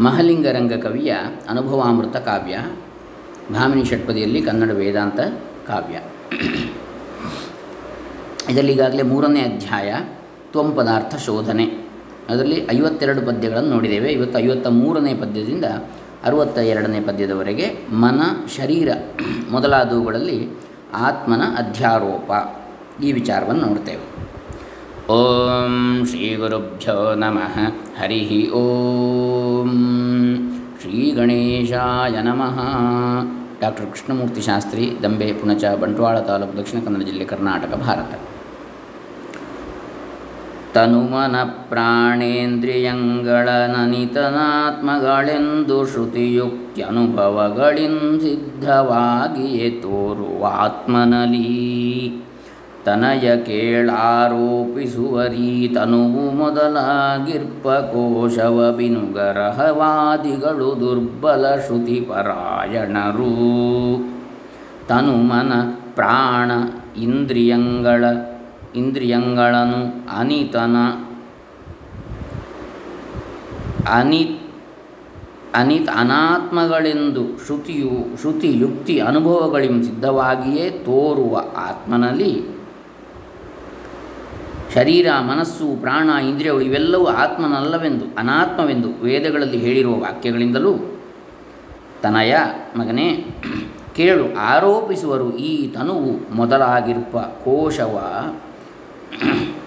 ಮಹಲಿಂಗರಂಗ ಕವಿಯ ಅನುಭವಾಮೃತ ಕಾವ್ಯ, ಭಾಮಿನಿ ಷಟ್ಪದಿಯಲ್ಲಿ ಕನ್ನಡ ವೇದಾಂತ ಕಾವ್ಯ. ಇದರಲ್ಲಿ ಈಗಾಗಲೇ ಮೂರನೇ ಅಧ್ಯಾಯ, ತ್ವಂ ಪದಾರ್ಥ ಶೋಧನೆ. ಅದರಲ್ಲಿ ಐವತ್ತೆರಡು ಪದ್ಯಗಳನ್ನು ನೋಡಿದ್ದೇವೆ. ಇವತ್ತು ಐವತ್ತ ಮೂರನೇ ಪದ್ಯದಿಂದ ಅರುವತ್ತ ಎರಡನೇ ಪದ್ಯದವರೆಗೆ ಮನ, ಶರೀರ ಮೊದಲಾದವುಗಳಲ್ಲಿ ಆತ್ಮನ ಅಧ್ಯಾರೋಪ ಈ ವಿಚಾರವನ್ನು ನೋಡ್ತೇವೆ. ಓಂ ಶ್ರೀ ಗುರುಭ್ಯೋ ನಮಃ ಹರಿ ಓಂ ಶ್ರೀ ಗಣೇಶಾಯ ನಮಃ ಡಾಕ್ಟರ್ ಕೃಷ್ಣಮೂರ್ತಿ ಶಾಸ್ತ್ರಿ ದಂಬೆ ಪುಣಚ ಬಂಟ್ವಾಳ ತಾಲೂಕು ದಕ್ಷಿಣ ಕನ್ನಡ ಜಿಲ್ಲೆ ಕರ್ನಾಟಕ ಭಾರತ ತನುಮನ ಪ್ರಾಣೇಂದ್ರಿಯಂಗಳ ನನಿತನಾತ್ಮಗಳೆಂದು ಶ್ರುತಿಯುಕ್ತ್ಯನುಭವಗಳಿನ್ ಸಿದ್ಧವಾಗಿಯೇ ತೋರುವ ಆತ್ಮನಲಿ ತನಯ ಕೇಳಾರೋಪಿಸುವರೀ ತನುವು ಮೊದಲಾಗಿರ್ಪ ಕೋಶವ ಬಿನುಗರಹವಾದಿಗಳು ದುರ್ಬಲ ಶ್ರುತಿ ಪರಾಯಣರು ತನುಮನ ಪ್ರಾಣ ಇಂದ್ರಿಯಂಗಳ, ಇಂದ್ರಿಯಂಗಳನು ಅನಿತನ, ಅನಿ, ಅನಿತ್ ಅನಾತ್ಮಗಳೆಂದು ಶ್ರುತಿಯು ಶ್ರುತಿ ಯುಕ್ತಿ ಅನುಭವಗಳಿಂದ ಸಿದ್ಧವಾಗಿಯೇ ತೋರುವ ಆತ್ಮನಲ್ಲಿ ಶರೀರ, ಮನಸ್ಸು, ಪ್ರಾಣ, ಇಂದ್ರಿಯಗಳು ಇವೆಲ್ಲವೂ ಆತ್ಮನಲ್ಲವೆಂದು, ಅನಾತ್ಮವೆಂದು ವೇದಗಳಲ್ಲಿ ಹೇಳಿರುವ ವಾಕ್ಯಗಳಿಂದಲೂ ತನಯ, ಮಗನೇ, ಕೇಳು, ಆರೋಪಿಸುವರು ಈ ತನುವು ಮೊದಲಾಗಿರುವ ಕೋಶವ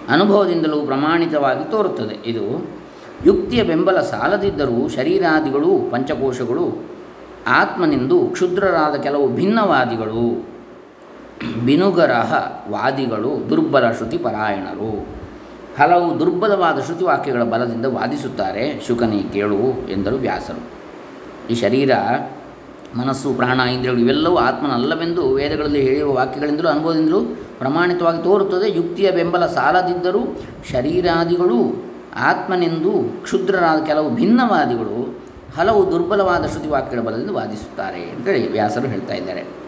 ಅನುಭವದಿಂದಲೂ ಪ್ರಮಾಣಿತವಾಗಿ ತೋರುತ್ತದೆ. ಇದು ಯುಕ್ತಿಯ ಬೆಂಬಲ ಸಾಲದಿದ್ದರೂ ಶರೀರಾದಿಗಳು, ಪಂಚಕೋಶಗಳು, ಆತ್ಮನೆಂದು ಕ್ಷುದ್ರರಾದ ಕೆಲವು ಭಿನ್ನವಾದಿಗಳು. ಬಿನುಗರಹ ವಾದಿಗಳು ದುರ್ಬಲ ಶ್ರುತಿ ಪರಾಯಣರು ಹಲವು ದುರ್ಬಲವಾದ ಶ್ರುತಿವಾಕ್ಯಗಳ ಬಲದಿಂದ ವಾದಿಸುತ್ತಾರೆ. ಶುಕನೇ ಕೇಳು ಎಂದರು ವ್ಯಾಸರು. ಈ ಶರೀರ, ಮನಸ್ಸು, ಪ್ರಾಣ, ಇಂದ್ರಿಯಗಳು ಇವೆಲ್ಲವೂ ಆತ್ಮನಲ್ಲವೆಂದು ವೇದಗಳಲ್ಲಿ ಹೇಳಿರುವ ವಾಕ್ಯಗಳಿಂದಲೂ ಅನುಭವದಿಂದಲೂ ಪ್ರಮಾಣಿತವಾಗಿ ತೋರುತ್ತದೆ. ಯುಕ್ತಿಯ ಬೆಂಬಲ ಸಾಲದಿದ್ದರೂ ಶರೀರಾದಿಗಳು ಆತ್ಮನೆಂದು ಕ್ಷುದ್ರರಾದ ಕೆಲವು ಭಿನ್ನವಾದಿಗಳು ಹಲವು ದುರ್ಬಲವಾದ ಶ್ರುತಿವಾಕ್ಯಗಳ ಬಲದಿಂದ ವಾದಿಸುತ್ತಾರೆ ಅಂತೇಳಿ ವ್ಯಾಸರು ಹೇಳ್ತಾ ಇದ್ದಾರೆ.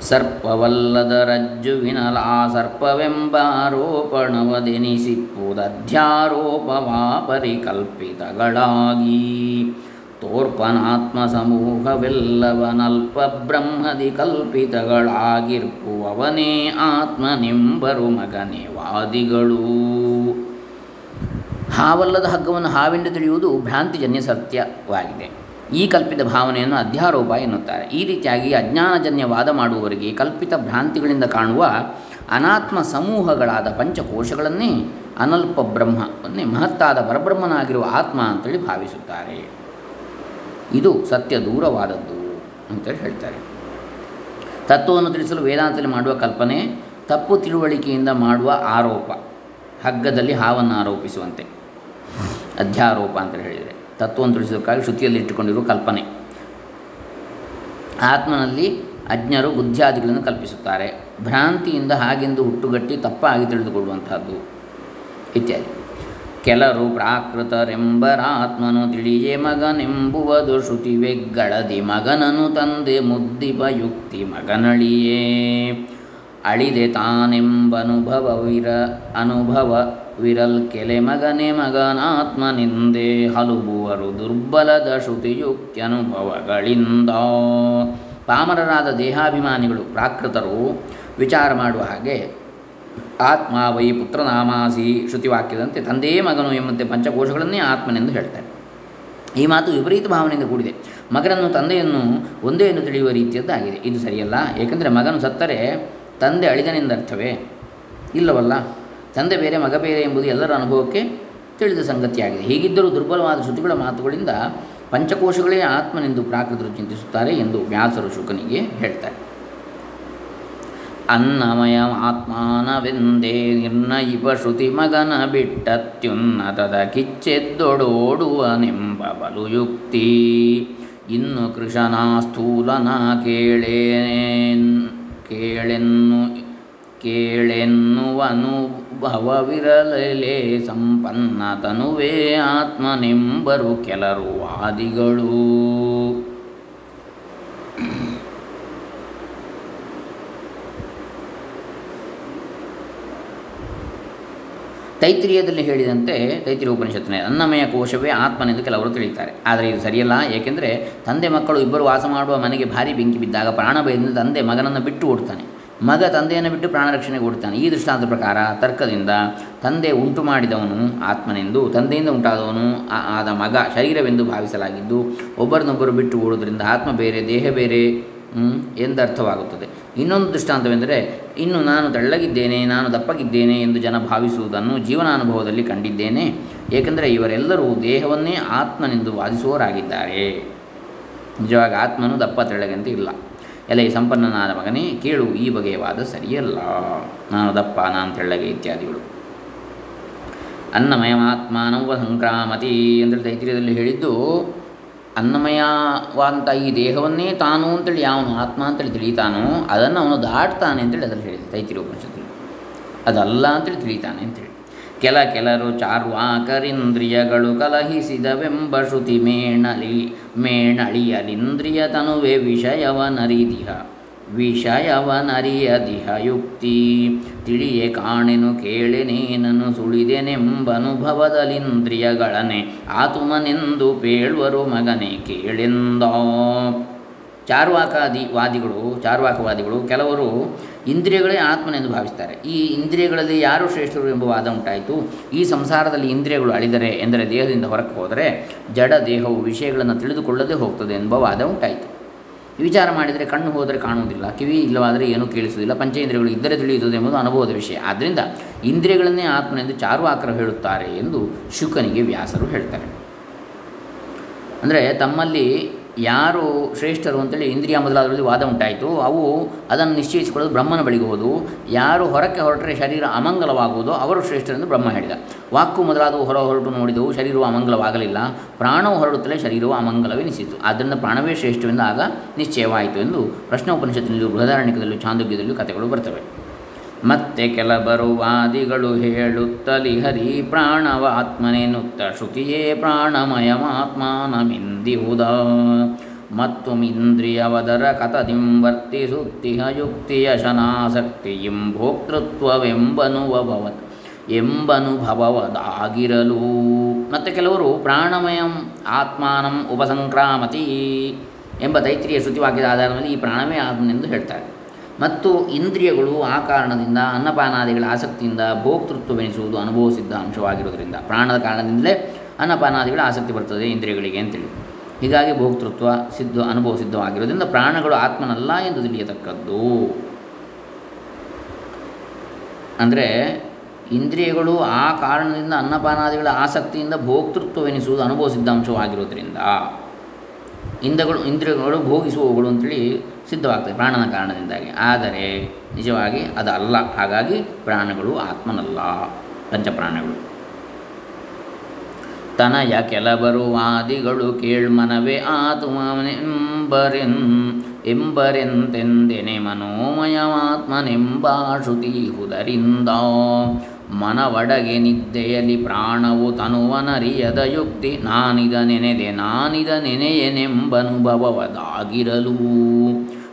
ಸರ್ಪವಲ್ಲದ ರಜ್ಜುವಿನಲಾ ಸರ್ಪವೆಂಬ ಆರೋಪಣವದೆನಿಸಿಪ್ಪುದಧ್ಯಾರೋಪವಾ ಪರಿಕಲ್ಪಿತಗಳಾಗಿ ತೋರ್ಪನಾತ್ಮ ಸಮೂಹವೆಲ್ಲವನಲ್ಪ ಬ್ರಹ್ಮದಿ ಕಲ್ಪಿತಗಳಾಗಿರ್ಪುವವನೇ ಆತ್ಮನೆಂಬರು ಮಗನೇ ವಾದಿಗಳು ಹಾವಲ್ಲದ ಹಗ್ಗವನ್ನು ಹಾವೆಂದು ತಿಳಿಯುವುದು ಭ್ರಾಂತಿಜನ್ಯ ಸತ್ಯವಾಗಿದೆ. ಈ ಕಲ್ಪಿತ ಭಾವನೆಯನ್ನು ಅಧ್ಯಾರೋಪ ಎನ್ನುತ್ತಾರೆ. ಈ ರೀತಿಯಾಗಿ ಅಜ್ಞಾನಜನ್ಯ ವಾದ ಮಾಡುವವರಿಗೆ ಕಲ್ಪಿತ ಭ್ರಾಂತಿಗಳಿಂದ ಕಾಣುವ ಅನಾತ್ಮ ಸಮೂಹಗಳಾದ ಪಂಚಕೋಶಗಳನ್ನೇ ಅನಲ್ಪ ಬ್ರಹ್ಮವನ್ನೇ ಮಹತ್ತಾದ ಪರಬ್ರಹ್ಮನಾಗಿರುವ ಆತ್ಮ ಅಂತೇಳಿ ಭಾವಿಸುತ್ತಾರೆ. ಇದು ಸತ್ಯ ದೂರವಾದದ್ದು ಅಂತೇಳಿ ಹೇಳ್ತಾರೆ. ತತ್ವವನ್ನು ತಿಳಿಸಲು ವೇದಾಂತದಲ್ಲಿ ಮಾಡುವ ಕಲ್ಪನೆ, ತಪ್ಪು ತಿಳುವಳಿಕೆಯಿಂದ ಮಾಡುವ ಆರೋಪ, ಹಗ್ಗದಲ್ಲಿ ಹಾವನ್ನು ಆರೋಪಿಸುವಂತೆ, ಅಧ್ಯಾರೋಪ ಅಂತ ಹೇಳಿದರೆ. ತತ್ವವನ್ನು ತಿಳಿಸೋದಕ್ಕಾಗಿ ಶ್ರುತಿಯಲ್ಲಿ ಇಟ್ಟುಕೊಂಡಿರುವ ಕಲ್ಪನೆ. ಆತ್ಮನಲ್ಲಿ ಅಜ್ಞರು ಬುದ್ಧಿಯಾದಿಗಳನ್ನು ಕಲ್ಪಿಸುತ್ತಾರೆ. ಭ್ರಾಂತಿಯಿಂದ ಹಾಗೆಂದು ಹುಟ್ಟುಗಟ್ಟಿ ತಪ್ಪಾಗಿ ತಿಳಿದುಕೊಳ್ಳುವಂತಹದ್ದು ಇತ್ಯಾದಿ. ಕೆಲರು ಪ್ರಾಕೃತರೆಂಬರಾತ್ಮನು ತಿಳಿಯೇ ಮಗನೆಂಬುವುದು ಶ್ರುತಿವೆಗ್ಗಳದಿ ಮಗನನು ತಂದೆ ಮುದ್ದಿಪ ಯುಕ್ತಿ ಮಗನಳಿಯೇ. ಅಳಿದೆ ತಾನೆಂಬನುಭವವಿರ ಅನುಭವ ವಿರಲ್ ಕೆಲೆ ಮಗನೆ ಮಗನಾತ್ಮನಿಂದೆ ಹಲುಬುವರು ದುರ್ಬಲದ ಶ್ರುತಿಯುಕ್ತ್ಯನುಭವಗಳಿಂದ. ಪಾಮರರಾದ ದೇಹಾಭಿಮಾನಿಗಳು ಪ್ರಾಕೃತರು ವಿಚಾರ ಮಾಡುವ ಹಾಗೆ ಆತ್ಮ ವೈ ಪುತ್ರನಾಮಾಸಿ ಶ್ರುತಿವಾಕ್ಯದಂತೆ ತಂದೆಯೇ ಮಗನು ಎಂಬಂತೆ ಪಂಚಕೋಶಗಳನ್ನೇ ಆತ್ಮನೆಂದು ಹೇಳ್ತಾರೆ. ಈ ಮಾತು ವಿಪರೀತ ಭಾವನೆಯಿಂದ ಕೂಡಿದೆ. ಮಗನನ್ನು ತಂದೆಯನ್ನು ಒಂದೇ ಎಂದು ತಿಳಿಯುವ ರೀತಿಯದ್ದಾಗಿದೆ. ಇದು ಸರಿಯಲ್ಲ. ಏಕೆಂದರೆ ಮಗನು ಸತ್ತರೆ ತಂದೆ ಅಳಿದನೆಂದರ್ಥವೇ? ಇಲ್ಲವಲ್ಲ. ತಂದೆ ಬೇರೆ, ಮಗ ಬೇರೆ ಎಂಬುದು ಎಲ್ಲರ ಅನುಭವಕ್ಕೆ ತಿಳಿದ ಸಂಗತಿಯಾಗಿದೆ. ಹೀಗಿದ್ದರೂ ದುರ್ಬಲವಾದ ಶ್ರುತಿಗಳ ಮಾತುಗಳಿಂದ ಪಂಚಕೋಶಗಳೇ ಆತ್ಮನೆಂದು ಪ್ರಾಕೃತರು ಚಿಂತಿಸುತ್ತಾರೆ ಎಂದು ವ್ಯಾಸರು ಶುಕನಿಗೆ ಹೇಳ್ತಾರೆ. ಅನ್ನಮಯ ಆತ್ಮಾನವೆಂದೇ ನಿರ್ಣಯಿವ ಶ್ರುತಿ ಮಗನ ಬಿಟ್ಟತ್ಯುನ್ನತದ ಕಿಚ್ಚೆದ್ದೊಡೋಡುವನೆಂಬ ಬಲು ಯುಕ್ತಿ ಇನ್ನು ಕೃಷನಾ ಸ್ಥೂಲನ ಕೇಳೇ ಕೇಳೆನ್ನು ಕೇಳೆನ್ನುವನುಭವವಿರಲೇ ಸಂಪನ್ನ ತನುವೇ ಆತ್ಮನೆಂಬರು ಕೆಲರು ವಾದಿಗಳು ತೈತ್ರಿಯದಲ್ಲಿ ಹೇಳಿದಂತೆ ತೈತ್ರಿಯ ಉಪನಿಷತ್ತಿನ ಅನ್ನಮಯ ಕೋಶವೇ ಆತ್ಮನೆಂದು ಕೆಲವರು ತಿಳಿಯುತ್ತಾರೆ. ಆದರೆ ಇದು ಸರಿಯಲ್ಲ, ಏಕೆಂದರೆ ತಂದೆ ಮಕ್ಕಳು ಇಬ್ಬರು ವಾಸ ಮಾಡುವ ಮನೆಗೆ ಭಾರಿ ಬೆಂಕಿ ಬಿದ್ದಾಗ ಪ್ರಾಣಭಯದಿಂದ ತಂದೆ ಮಗನನ್ನು ಬಿಟ್ಟು ಓಡ್ತಾನೆ ಮಗ ತಂದೆಯನ್ನು ಬಿಟ್ಟು ಪ್ರಾಣರಕ್ಷಣೆ ಕೊಡುತ್ತಾನೆ ಈ ದೃಷ್ಟಾಂತ ಪ್ರಕಾರ ತರ್ಕದಿಂದ ತಂದೆ ಉಂಟು ಮಾಡಿದವನು ಆತ್ಮನೆಂದು, ತಂದೆಯಿಂದ ಉಂಟಾದವನು ಆದ ಮಗ ಶರೀರವೆಂದು ಭಾವಿಸಲಾಗಿದ್ದು, ಒಬ್ಬರನ್ನೊಬ್ಬರು ಬಿಟ್ಟು ಓಡುವುದರಿಂದ ಆತ್ಮ ಬೇರೆ, ದೇಹ ಬೇರೆ ಎಂದರ್ಥವಾಗುತ್ತದೆ ಇನ್ನೊಂದು ದೃಷ್ಟಾಂತವೆಂದರೆ, ಇನ್ನು ನಾನು ತೆಳ್ಳಗಿದ್ದೇನೆ, ನಾನು ದಪ್ಪಗಿದ್ದೇನೆ ಎಂದು ಜನ ಭಾವಿಸುವುದನ್ನು ಜೀವನಾನುಭವದಲ್ಲಿ ಕಂಡಿದ್ದೇನೆ. ಏಕೆಂದರೆ ಇವರೆಲ್ಲರೂ ದೇಹವನ್ನೇ ಆತ್ಮನೆಂದು ವಾದಿಸುವವರಾಗಿದ್ದಾರೆ. ನಿಜವಾಗಿ ಆತ್ಮನು ದಪ್ಪ ತೆಳ್ಳಗಂತೆ ಇಲ್ಲ. ಎಲೆ ಸಂಪನ್ನನಾದ ಮಗನೇ, ಕೇಳು, ಈ ಬಗೆಯ ವಾದ ಸರಿಯಲ್ಲ. ನಾನು ದಪ್ಪ, ನಾನು ತೆಳ್ಳಗೆ ಇತ್ಯಾದಿಗಳು. ಅನ್ನಮಯಮಾತ್ಮಾನವ ಸಂಕ್ರಾಮತಿ ಅಂತೇಳಿ ತೈತ್ರಿಯದಲ್ಲಿ ಹೇಳಿದ್ದು ಅನ್ನಮಯವಾದಂಥ ಈ ದೇಹವನ್ನೇ ತಾನು ಅಂತೇಳಿ, ಯಾವನು ಆತ್ಮ ಅಂತೇಳಿ ತಿಳಿತಾನೋ, ಅದನ್ನು ಅವನು ದಾಟ್ತಾನೆ ಅಂತೇಳಿ ಅದರಲ್ಲಿ ಹೇಳಿದೆ ತೈತಿರಿ ಉಪನಿಷತ್ತು ಅದಲ್ಲ ಅಂತೇಳಿ ತಿಳಿತಾನೆ ಅಂತೇಳಿ. ಕೆಲ ಕೆಲರು ಚಾರ್ವಾಕರಿಂದ್ರಿಯಗಳು ಕಲಹಿಸಿದವೆಂಬ ಶ್ರುತಿ ಮೇಣಲಿ ಮೇಣಳಿಯಲಿಂದ್ರಿಯ ತನುವೆ ವಿಷಯವನರಿದಿಹ ವಿಷಯವನರಿಯದಿಹ ಯುಕ್ತಿ ತಿಳಿಯೇ ಕಾಣೆನು ಕೇಳೆನೇನನು ಸುಳಿದೆನೆಂಬನುಭವದಲಿಂದ್ರಿಯಗಳನೆ, ಆತುಮನೆಂದು ಪೇಳ್ವರು ಮಗನೆ, ಕೇಳೆಂದ. ಚಾರ್ವಾಕಾದಿ ವಾದಿಗಳು, ಚಾರ್ವಾಕವಾದಿಗಳು, ಕೆಲವರು ಇಂದ್ರಿಯಗಳೇ ಆತ್ಮನೆಂದು ಭಾವಿಸ್ತಾರೆ. ಈ ಇಂದ್ರಿಯಗಳಲ್ಲಿ ಯಾರು ಶ್ರೇಷ್ಠರು ಎಂಬ ವಾದ ಉಂಟಾಯಿತು? ಈ ಸಂಸಾರದಲ್ಲಿ ಇಂದ್ರಿಯಗಳು ಅಳಿದರೆ ಎಂದರೆ ದೇಹದಿಂದ ಹೊರಕ್ಕೆ ಹೋದರೆ ಜಡ ದೇಹವು ವಿಷಯಗಳನ್ನು ತಿಳಿದುಕೊಳ್ಳದೆ ಹೋಗ್ತದೆ ಎಂಬ ವಾದ ಉಂಟಾಯಿತು. ವಿಚಾರ ಮಾಡಿದರೆ ಕಣ್ಣು ಹೋದರೆ ಕಾಣುವುದಿಲ್ಲ, ಕಿವಿ ಇಲ್ಲವಾದರೆ ಏನೂ ಕೇಳಿಸುವುದಿಲ್ಲ, ಪಂಚೇಂದ್ರಿಯಗಳು ಇದ್ದರೆ ತಿಳಿಯುತ್ತದೆ ಎಂಬುದು ಅನುಭವದ ವಿಷಯ. ಆದ್ದರಿಂದ ಇಂದ್ರಿಯಗಳನ್ನೇ ಆತ್ಮನೆಂದು ಚಾರುವಾಕರು ಹೇಳುತ್ತಾರೆ ಎಂದು ಶುಕನಿಗೆ ವ್ಯಾಸರು ಹೇಳ್ತಾರೆ. ಅಂದರೆ ತಮ್ಮಲ್ಲಿ ಯಾರು ಶ್ರೇಷ್ಠರು ಅಂತೇಳಿ ಇಂದ್ರಿಯ ಮೊದಲಾದರಲ್ಲಿ ವಾದ ಉಂಟಾಯಿತು. ಅವು ಅದನ್ನು ನಿಶ್ಚಯಿಸಿಕೊಳ್ಳೋದು ಬ್ರಹ್ಮನ ಬಳಿಗೆ ಹೋದು. ಯಾರು ಹೊರಕ್ಕೆ ಹೊರಟರೆ ಶರೀರ ಅಮಂಗಲವಾಗುವುದು ಅವರು ಶ್ರೇಷ್ಠರೆಂದು ಬ್ರಹ್ಮ ಹೇಳಿದ. ವಾಕು ಮೊದಲಾದವು ಹೊರ ಹೊರಟು ನೋಡಿದವು, ಶರೀರವು ಅಮಂಗಲವಾಗಲಿಲ್ಲ. ಪ್ರಾಣವು ಹೊರಡುತ್ತಲೇ ಶರೀರವು ಅಮಂಗಲವೆನಿಸಿತು. ಆದ್ದರಿಂದ ಪ್ರಾಣವೇ ಶ್ರೇಷ್ಠವೆಂದು ಆಗ ನಿಶ್ಚಯವಾಯಿತು ಎಂದು ಪ್ರಶ್ನೋಪನಿಷತ್ತಿನಲ್ಲೂ ಬೃಹದಾರಣ್ಯಕದಲ್ಲೂ ಚಾಂದೋಗ್ಯದಲ್ಲೂ ಕಥೆಗಳು ಬರ್ತವೆ. ಮತ್ತೆ ಕೆಲ ವಾದಿಗಳು ಹೇಳುತ್ತಲಿ, ಹರಿ ಪ್ರಾಣವಾತ್ಮನೆನುತ್ತ ಶ್ರುತಿಯೇ ಪ್ರಾಣಮಯಮಾತ್ಮಾನಮಿಂದಿಹುದ ಮತ್ತು ಮಿಂದ್ರಿಯವದರ ಕಥದಿಂ ವರ್ತಿಸುತ್ತಿಹ ಯುಕ್ತಿಯ ಶನಾಸಕ್ತಿಯಿಂ ಭೋಕ್ತೃತ್ವವೆಂಬನುವಭವತ್ ಎಂಬನುಭವದಾಗಿರಲು. ಮತ್ತು ಕೆಲವರು ಪ್ರಾಣಮಯಂ ಆತ್ಮಾನಂ ಉಪಸಂಕ್ರಾಮತಿ ಎಂಬ ತೈತ್ರಿಯ ಶ್ರುತಿವಾಕ್ಯದ ಆಧಾರದಲ್ಲಿ ಈ ಪ್ರಾಣವೇ ಆತ್ಮನೆಂದು ಹೇಳ್ತಾರೆ. ಮತ್ತು ಇಂದ್ರಿಯಗಳು ಆ ಕಾರಣದಿಂದ ಅನ್ನಪಾನಾದಿಗಳ ಆಸಕ್ತಿಯಿಂದ ಭೋಕ್ತೃತ್ವವೆನಿಸುವುದು ಅನುಭವಿಸಿದ್ದ ಅಂಶವಾಗಿರುವುದರಿಂದ. ಪ್ರಾಣದ ಕಾರಣದಿಂದಲೇ ಅನ್ನಪಾನಾದಿಗಳ ಆಸಕ್ತಿ ಬರ್ತದೆ ಇಂದ್ರಿಯಗಳಿಗೆ ಅಂತೇಳಿ. ಹೀಗಾಗಿ ಭೋಕ್ತೃತ್ವ ಸಿದ್ಧ ಅನುಭವ ಸಿದ್ಧವಾಗಿರೋದ್ರಿಂದ ಪ್ರಾಣಗಳು ಆತ್ಮನಲ್ಲ ಎಂದು ತಿಳಿಯತಕ್ಕದ್ದು. ಅಂದರೆ ಇಂದ್ರಿಯಗಳು ಆ ಕಾರಣದಿಂದ ಅನ್ನಪಾನಾದಿಗಳ ಆಸಕ್ತಿಯಿಂದ ಭೋಕ್ತೃತ್ವವೆನಿಸುವುದು ಅನುಭವ ಸಿದ್ಧಾಂಶವಾಗಿರೋದ್ರಿಂದ ಇಂದ್ರಗಳು ಇಂದ್ರಿಯಗಳು ಭೋಗಿಸುವವುಗಳು ಅಂತೇಳಿ ಸಿದ್ಧವಾಗ್ತದೆ ಪ್ರಾಣನ ಕಾರಣದಿಂದಾಗಿ. ಆದರೆ ನಿಜವಾಗಿ ಅದಲ್ಲ. ಹಾಗಾಗಿ ಪ್ರಾಣಗಳು ಆತ್ಮನಲ್ಲ. ಪಂಚಪ್ರಾಣಗಳು. ತನಯ ಕೆಲವರು ವಾದಿಗಳು ಕೇಳ್ಮನವೇ ಆತ್ಮನೆಂಬರೆನ್ ಎಂಬರೆಂತೆಂದೆನೆ ಮನೋಮಯವಾತ್ಮನೆಂಬ ಶ್ರುತಿ ಹುದರಿಂದ. ಮನವಡಗೆ ನಿದ್ದೆಯಲ್ಲಿ ಪ್ರಾಣವು ತನುವನರಿಯದ ಯುಕ್ತಿ ನಾನಿದ ನೆನೆದೆ ನಾನಿದ ನೆನೆಯನೆಂಬನುಭವದಾಗಿರಲು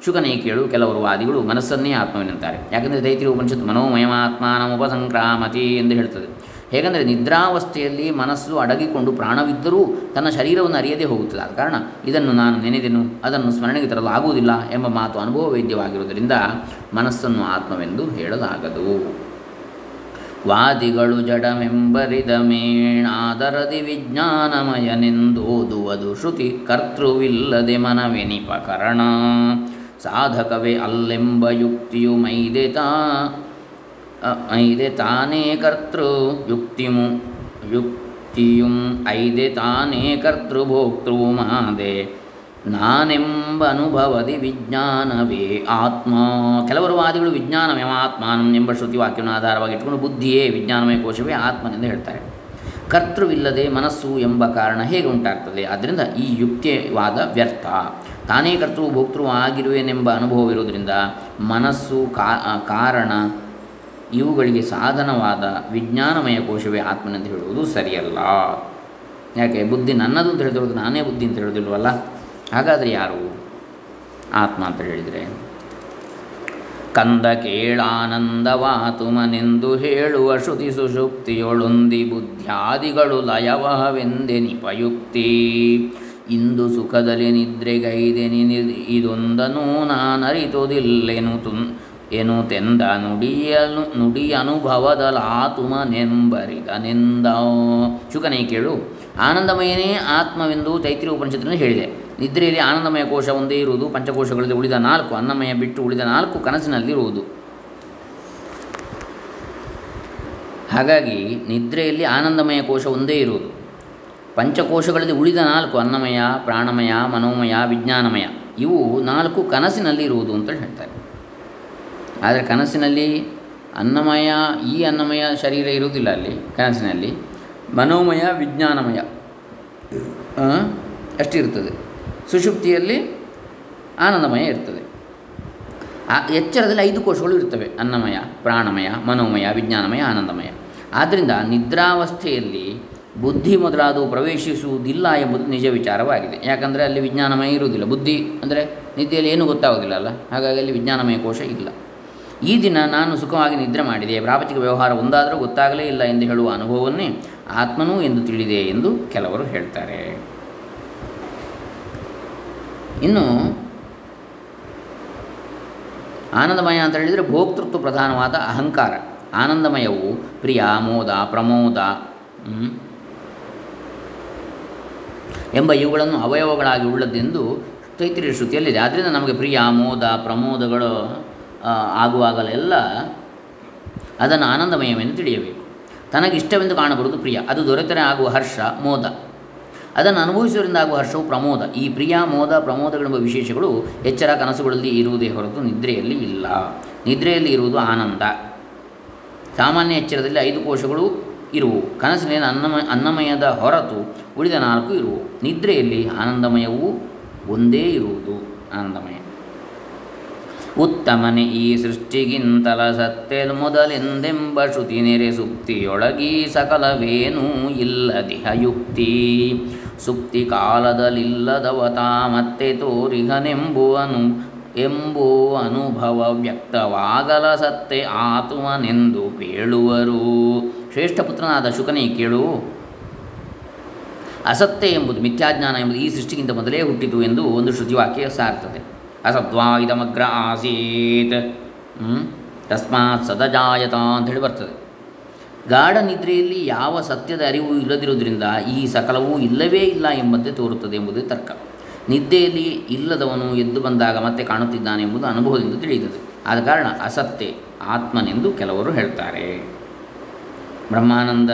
ಶುಕನೇ ಕೇಳು ಕೆಲವರು ವಾದಿಗಳು ಮನಸ್ಸನ್ನೇ ಆತ್ಮವೆನ್ನುತ್ತಾರೆ. ಯಾಕೆಂದರೆ ದೈತ್ರಿ ಉಪನಿಷತ್ತು ಮನೋಮಯಮಾತ್ಮಾನಂ ಉಪಸಂಕ್ರಾಮತಿ ಎಂದು ಹೇಳ್ತದೆ. ಹೇಗೆಂದರೆ ನಿದ್ರಾವಸ್ಥೆಯಲ್ಲಿ ಮನಸ್ಸು ಅಡಗಿಕೊಂಡು ಪ್ರಾಣವಿದ್ದರೂ ತನ್ನ ಶರೀರವನ್ನು ಅರಿಯದೇ ಹೋಗುತ್ತದೆ. ಆದ ಕಾರಣ ಇದನ್ನು ನಾನು ನೆನೆದೆನು, ಅದನ್ನು ಸ್ಮರಣೆಗೆ ತರಲು ಆಗುವುದಿಲ್ಲ ಎಂಬ ಮಾತು ಅನುಭವ ವೇದ್ಯವಾಗಿರುವುದರಿಂದ ಮನಸ್ಸನ್ನು ಆತ್ಮವೆಂದು ಹೇಳಲಾಗದು. ವಾದಿಗಳು ಜಡಮೆಂಬರಿದ ಮೇಣಾದರದಿ ವಿಜ್ಞಾನಮಯನೆಂದೋದುವುದು ಶ್ರುತಿ ಕರ್ತೃವಿಲ್ಲದೆ ಮನವೆನಿಪಕರಣ ಸಾಧಕವೇ ಅಲ್ಲೆಂಬ ಯುಕ್ತಿಯು ಮೈದೆ ತಾ ಐದೆ ತಾನೇ ಕರ್ತೃ ಯುಕ್ತಿಮು, ಯುಕ್ತಿಯುಂ ಐದೆ ತಾನೇ ಕರ್ತೃಭೋಕ್ತೃ ಮಾದೆ. ನಾನೆಂಬ ಅನುಭವದಿ ವಿಜ್ಞಾನವೇ ಆತ್ಮ. ಕೆಲವರು ವಾದಿಗಳು ವಿಜ್ಞಾನವೇ ಆತ್ಮಾನಂ ಎಂಬ ಶ್ರುತಿ ವಾಕ್ಯವನ್ನು ಆಧಾರವಾಗಿ ಇಟ್ಟುಕೊಂಡು ಬುದ್ಧಿಯೇ ವಿಜ್ಞಾನಮಯ ಕೋಶವೇ ಆತ್ಮನೆಂದು ಹೇಳ್ತಾರೆ. ಕರ್ತೃವಿಲ್ಲದೆ ಮನಸ್ಸು ಎಂಬ ಕಾರಣ ಹೇಗೆ ಉಂಟಾಗ್ತದೆ? ಆದ್ದರಿಂದ ಈ ಯುಕ್ತಿವಾದ ವ್ಯರ್ಥ. ತಾನೇ ಕರ್ತೃ ಭೋಕ್ತೃ ಆಗಿರುವೆನೆಂಬ ಅನುಭವವಿರುವುದರಿಂದ ಮನಸ್ಸು ಕಾರಣ, ಇವುಗಳಿಗೆ ಸಾಧನವಾದ ವಿಜ್ಞಾನಮಯ ಕೋಶವೇ ಆತ್ಮನೆಂದು ಹೇಳುವುದು ಸರಿಯಲ್ಲ. ಯಾಕೆ? ಬುದ್ಧಿ ನನ್ನದು ಅಂತ ಹೇಳಿದ್ರು ನಾನೇ ಬುದ್ಧಿ ಅಂತ ಹೇಳೋದಿಲ್ವಲ್ಲ? ಹಾಗಾದರೆ ಯಾರು? ಆತ್ಮ ಅಂತ ಹೇಳಿದರೆ. ಕಂದ ಕೇಳಾನಂದವಾತುಮನೆಂದು ಹೇಳುವ ಶ್ರುತಿ ಸುಷುಪ್ತಿಯೊಳೊಂದಿ ಬುದ್ಧ್ಯಾದಿಗಳು ಲಯವಹವೆಂದೆನಿಪಯುಕ್ತಿ ಇಂದು ಸುಖದಲ್ಲಿ ನಿದ್ರೆಗೈದೆನಿ ಇದೊಂದನೂ ನಾನರಿತುದಿಲ್ಲೆನು ತುನ್ ಎನು ತೆಂದ ನುಡಿಯಲು ನುಡಿ ಅನುಭವದಲಾತುಮನೆಂಬರಿದನೆಂದ ಶುಕನೇ ಕೇಳು. ಆನಂದಮಯನೇ ಆತ್ಮವೆಂದು ತೈತ್ರಿ ಉಪನಿಷತ್ತಿನಲ್ಲಿ ಹೇಳಿದೆ. ನಿದ್ರೆಯಲ್ಲಿ ಆನಂದಮಯ ಕೋಶ ಒಂದೇ ಇರುವುದು, ಪಂಚಕೋಶಗಳಲ್ಲಿ ಉಳಿದ ನಾಲ್ಕು, ಅನ್ನಮಯ ಬಿಟ್ಟು ಉಳಿದ ನಾಲ್ಕು ಕನಸಿನಲ್ಲಿರುವುದು. ಹಾಗಾಗಿ ನಿದ್ರೆಯಲ್ಲಿ ಆನಂದಮಯ ಕೋಶ ಒಂದೇ ಇರುವುದು. ಪಂಚಕೋಶಗಳಲ್ಲಿ ಉಳಿದ ನಾಲ್ಕು ಅನ್ನಮಯ, ಪ್ರಾಣಮಯ, ಮನೋಮಯ, ವಿಜ್ಞಾನಮಯ. ಇವು ನಾಲ್ಕು ಕನಸಿನಲ್ಲಿ ಇರುವುದು ಅಂತ ಹೇಳ್ತಾರೆ. ಆದರೆ ಕನಸಿನಲ್ಲಿ ಅನ್ನಮಯ, ಈ ಅನ್ನಮಯ ಶರೀರ ಇರುವುದಿಲ್ಲ ಅಲ್ಲಿ, ಕನಸಿನಲ್ಲಿ. ಮನೋಮಯ, ವಿಜ್ಞಾನಮಯ ಅಷ್ಟಿರ್ತದೆ. ಸುಷುಪ್ತಿಯಲ್ಲಿ ಆನಂದಮಯ ಇರ್ತದೆ. ಆ ಎಚ್ಚರದಲ್ಲಿ ಐದು ಕೋಶಗಳು ಇರ್ತವೆ. ಅನ್ನಮಯ, ಪ್ರಾಣಮಯ, ಮನೋಮಯ, ವಿಜ್ಞಾನಮಯ, ಆನಂದಮಯ. ಆದ್ದರಿಂದ ನಿದ್ರಾವಸ್ಥೆಯಲ್ಲಿ ಬುದ್ಧಿ ಮೊದಲಾದವು ಪ್ರವೇಶಿಸುವುದಿಲ್ಲ ಎಂಬುದು ನಿಜ ವಿಚಾರವಾಗಿದೆ. ಯಾಕಂದರೆ ಅಲ್ಲಿ ವಿಜ್ಞಾನಮಯ ಇರುವುದಿಲ್ಲ. ಬುದ್ಧಿ ಅಂದರೆ ನಿದ್ದೆಯಲ್ಲಿ ಏನೂ ಗೊತ್ತಾಗೋದಿಲ್ಲ ಅಲ್ಲ? ಹಾಗಾಗಿ ಅಲ್ಲಿ ವಿಜ್ಞಾನಮಯ ಕೋಶ ಇಲ್ಲ. ಈ ದಿನ ನಾನು ಸುಖವಾಗಿ ನಿದ್ರೆ ಮಾಡಿದೆ. ಪ್ರಾಪಂಚಿಕ ವ್ಯವಹಾರ ಒಂದಾದರೂ ಗೊತ್ತಾಗಲೇ ಇಲ್ಲ ಎಂದು ಹೇಳುವ ಅನುಭವವನ್ನೇ ಆತ್ಮನೂ ಎಂದು ತಿಳಿದೆ ಎಂದು ಕೆಲವರು ಹೇಳ್ತಾರೆ. ಇನ್ನು ಆನಂದಮಯ ಅಂತ ಹೇಳಿದರೆ ಭೋಕ್ತೃತ್ವ ಪ್ರಧಾನವಾದ ಅಹಂಕಾರ. ಆನಂದಮಯವು ಪ್ರಿಯ, ಮೋದ, ಪ್ರಮೋದ ಎಂಬ ಇವುಗಳನ್ನು ಅವಯವಗಳಾಗಿ ಉಳ್ಳದ್ದೆಂದು ತೈತ್ರಿಯ ಶ್ರುತಿಯಲ್ಲಿದೆ. ಆದ್ದರಿಂದ ನಮಗೆ ಪ್ರಿಯ ಮೋದ, ಪ್ರಮೋದಗಳು ಆಗುವಾಗಲೆಲ್ಲ ಅದನ್ನು ಆನಂದಮಯವೆಂದು ತಿಳಿಯಬೇಕು. ತನಗಿಷ್ಟವೆಂದು ಕಾಣಬರುವುದು ಪ್ರಿಯ. ಅದು ದೊರೆತರೆ ಆಗುವ ಹರ್ಷ, ಮೋದ. ಅದನ್ನು ಅನುಭವಿಸುವುದರಿಂದ ಆಗುವ ಹರ್ಷವು ಪ್ರಮೋದ. ಈ ಪ್ರಿಯ, ಮೋದ, ಪ್ರಮೋದಗಳೆಂಬ ವಿಶೇಷಗಳು ಎಚ್ಚರ ಕನಸುಗಳಲ್ಲಿ ಇರುವುದೇ ಹೊರತು ನಿದ್ರೆಯಲ್ಲಿ ಇಲ್ಲ. ನಿದ್ರೆಯಲ್ಲಿ ಇರುವುದು ಆನಂದ. ಸಾಮಾನ್ಯ ಎಚ್ಚರದಲ್ಲಿ ಐದು ಕೋಶಗಳು ಇರುವು. ಕನಸಿನ ಅನ್ನಮಯ ಅನ್ನಮಯದ ಹೊರತು ಉಳಿದ ನಾಲ್ಕು ಇರುವು. ನಿದ್ರೆಯಲ್ಲಿ ಆನಂದಮಯವೂ ಒಂದೇ ಇರುವುದು. ಆನಂದಮಯ. ಉತ್ತಮನೆ ಈ ಸೃಷ್ಟಿಗಿಂತಲ ಸತ್ತೆ ಮೊದಲೆಂದೆಂಬ ಶ್ರುತಿ ನೆರೆ ಸುಪ್ತಿಯೊಳಗಿ ಸಕಲವೇನೂ ಇಲ್ಲದಿಹ ಯುಕ್ತಿ ಸುಪ್ತಿ ಕಾಲದಲ್ಲಿಲ್ಲದವತಾ ಮತ್ತೆ ತೋರಿಹನೆಂಬುವನು ಎಂಬೋ ಅನುಭವ ವ್ಯಕ್ತವಾಗಲ ಸತ್ತೆ ಆತುವನೆಂದು ಪೇಳುವರು ಶ್ರೇಷ್ಠ ಪುತ್ರನಾದ ಶುಕನೇ ಕೇಳು. ಅಸತ್ಯ ಎಂಬುದು ಮಿಥ್ಯಾಜ್ಞಾನ ಎಂಬುದು ಈ ಸೃಷ್ಟಿಗಿಂತ ಮೊದಲೇ ಹುಟ್ಟಿತು ಎಂದು ಒಂದು ಶ್ರುತಿವಾಕ್ಯ ಸಾರ್ತದೆ. ಅಸತ್ವಾ ಇದಮಗ್ರ ಆಸೀತ್ ತಸ್ಮಾತ್ ಸದಜಾಯತ ಹೇಳಿ ಬರ್ತದೆ. ಗಾಢ ನಿದ್ರೆಯಲ್ಲಿ ಯಾವ ಸತ್ಯದ ಅರಿವು ಇಲ್ಲದಿರುವುದರಿಂದ ಈ ಸಕಲವೂ ಇಲ್ಲವೇ ಇಲ್ಲ ಎಂಬಂತೆ ತೋರುತ್ತದೆ ಎಂಬುದೇ ತರ್ಕ. ನಿದ್ದೆಯಲ್ಲಿ ಇಲ್ಲದವನು ಎದ್ದು ಬಂದಾಗ ಮತ್ತೆ ಕಾಣುತ್ತಿದ್ದಾನೆ ಎಂಬುದು ಅನುಭವದಿಂದ ತಿಳಿಯುತ್ತದೆ. ಆದ ಕಾರಣ ಅಸತ್ಯ ಆತ್ಮನೆಂದು ಕೆಲವರು ಹೇಳ್ತಾರೆ. ಬ್ರಹ್ಮಾನಂದ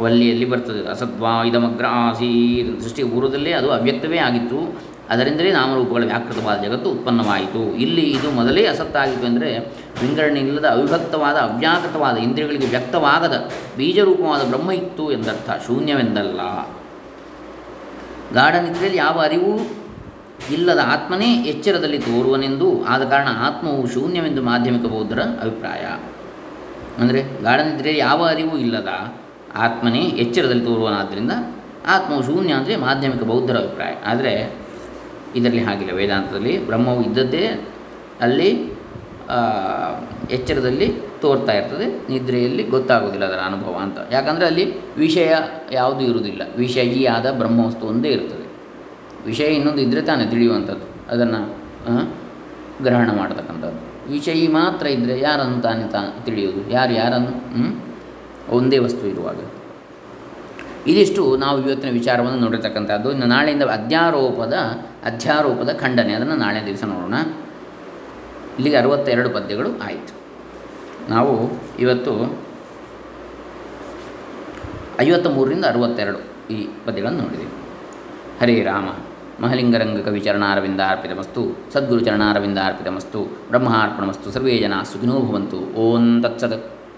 ವಲ್ಲಿಯಲ್ಲಿ ಬರ್ತದೆ. ಅಸತ್ವಾ ಇದಮಗ್ರ ಆಸೀರ್ ಸೃಷ್ಟಿಯ ಪೂರ್ವದಲ್ಲೇ ಅದು ಅವ್ಯಕ್ತವೇ ಆಗಿತ್ತು. ಅದರಿಂದಲೇ ನಾಮರೂಪಗಳ ವ್ಯಾಕೃತವಾದ ಜಗತ್ತು ಉತ್ಪನ್ನವಾಯಿತು. ಇಲ್ಲಿ ಇದು ಮೊದಲೇ ಅಸತ್ತಾಗಿತ್ತು ಅಂದರೆ ವಿಂಗಡಣೆ ಇಲ್ಲದ ಅವಿಭಕ್ತವಾದ, ಅವ್ಯಾಕೃತವಾದ ಇಂದ್ರಿಯಗಳಿಗೆ ವ್ಯಕ್ತವಾಗದ ಬೀಜರೂಪವಾದ ಬ್ರಹ್ಮ ಇತ್ತು ಎಂದರ್ಥ. ಶೂನ್ಯವೆಂದಲ್ಲ. ಗಾಢ ನಿದ್ರೆಯಲ್ಲಿ ಯಾವ ಅರಿವು ಇಲ್ಲದ ಆತ್ಮನೇ ಎಚ್ಚರದಲ್ಲಿ ತೋರುವನೆಂದು ಆದ ಕಾರಣ ಆತ್ಮವು ಶೂನ್ಯವೆಂದು ಮಾಧ್ಯಮಿಕ ಬೌದ್ಧರ ಅಭಿಪ್ರಾಯ. ಅಂದರೆ ಗಾಢನಿದ್ರೆ ಯಾವ ಅರಿವು ಇಲ್ಲದ ಆತ್ಮನೇ ಎಚ್ಚರದಲ್ಲಿ ತೋರುವನಾದ್ದರಿಂದ ಆತ್ಮವು ಶೂನ್ಯ ಅಂದರೆ ಮಾಧ್ಯಮಿಕ ಬೌದ್ಧರ ಅಭಿಪ್ರಾಯ. ಆದರೆ ಇದರಲ್ಲಿ ಹಾಗಿಲ್ಲ. ವೇದಾಂತದಲ್ಲಿ ಬ್ರಹ್ಮವು ಇದ್ದದ್ದೇ ಅಲ್ಲಿ ಎಚ್ಚರದಲ್ಲಿ ತೋರ್ತಾ ಇರ್ತದೆ. ನಿದ್ರೆಯಲ್ಲಿ ಗೊತ್ತಾಗೋದಿಲ್ಲ ಅದರ ಅನುಭವ ಅಂತ. ಯಾಕಂದರೆ ಅಲ್ಲಿ ವಿಷಯ ಯಾವುದೂ ಇರುವುದಿಲ್ಲ. ವಿಷಯಿಯಾದ ಬ್ರಹ್ಮವಸ್ತು ಒಂದೇ ಇರ್ತದೆ. ವಿಷಯ ಇನ್ನೊಂದು ಇದ್ದರೆ ತಾನೇ ತಿಳಿಯುವಂಥದ್ದು. ಅದನ್ನು ಗ್ರಹಣ ಮಾಡತಕ್ಕಂಥದ್ದು. ವಿಷಯಿ ಮಾತ್ರ ಇದ್ದರೆ ಯಾರನ್ನು ತಾನೇ ತಾ ತಿಳಿಯೋದು ಯಾರು ಯಾರನ್ನು? ಒಂದೇ ವಸ್ತು ಇರುವಾಗ. ಇದಿಷ್ಟು ನಾವು ಇವತ್ತಿನ ವಿಚಾರವನ್ನು ನೋಡಿರ್ತಕ್ಕಂಥದ್ದು. ಇನ್ನು ನಾಳೆಯಿಂದ ಅಧ್ಯಾರೋಪದ ಅಧ್ಯಾರೋಪದ ಖಂಡನೆ. ಅದನ್ನು ನಾಳೆ ದಿವಸ ನೋಡೋಣ. ಇಲ್ಲಿಗೆ ಅರವತ್ತೆರಡು ಪದ್ಯಗಳು ಆಯಿತು. ನಾವು ಇವತ್ತು ಐವತ್ತ ಮೂರರಿಂದ ಅರವತ್ತೆರಡು ಈ ಪದ್ಯಗಳನ್ನು ನೋಡಿದೆವು. ಹರೇ ರಾಮ. ಮಹಲಿಂಗರಂಗ ಕವಿಚರಣಾರವಿಂದ ಅರ್ಪಿತಮಸ್ತು ಸದ್ಗುರು ಚರಣಾರವಿಂದ ಅರ್ಪಿತಮಸ್ತು ಬ್ರಹ್ಮಾರ್ಪಣಮಸ್ತು ಸರ್ವೇ ಜನ ಸುಖಿನೋ ಭವಂತು ಓಂ ತತ್ಸತ್.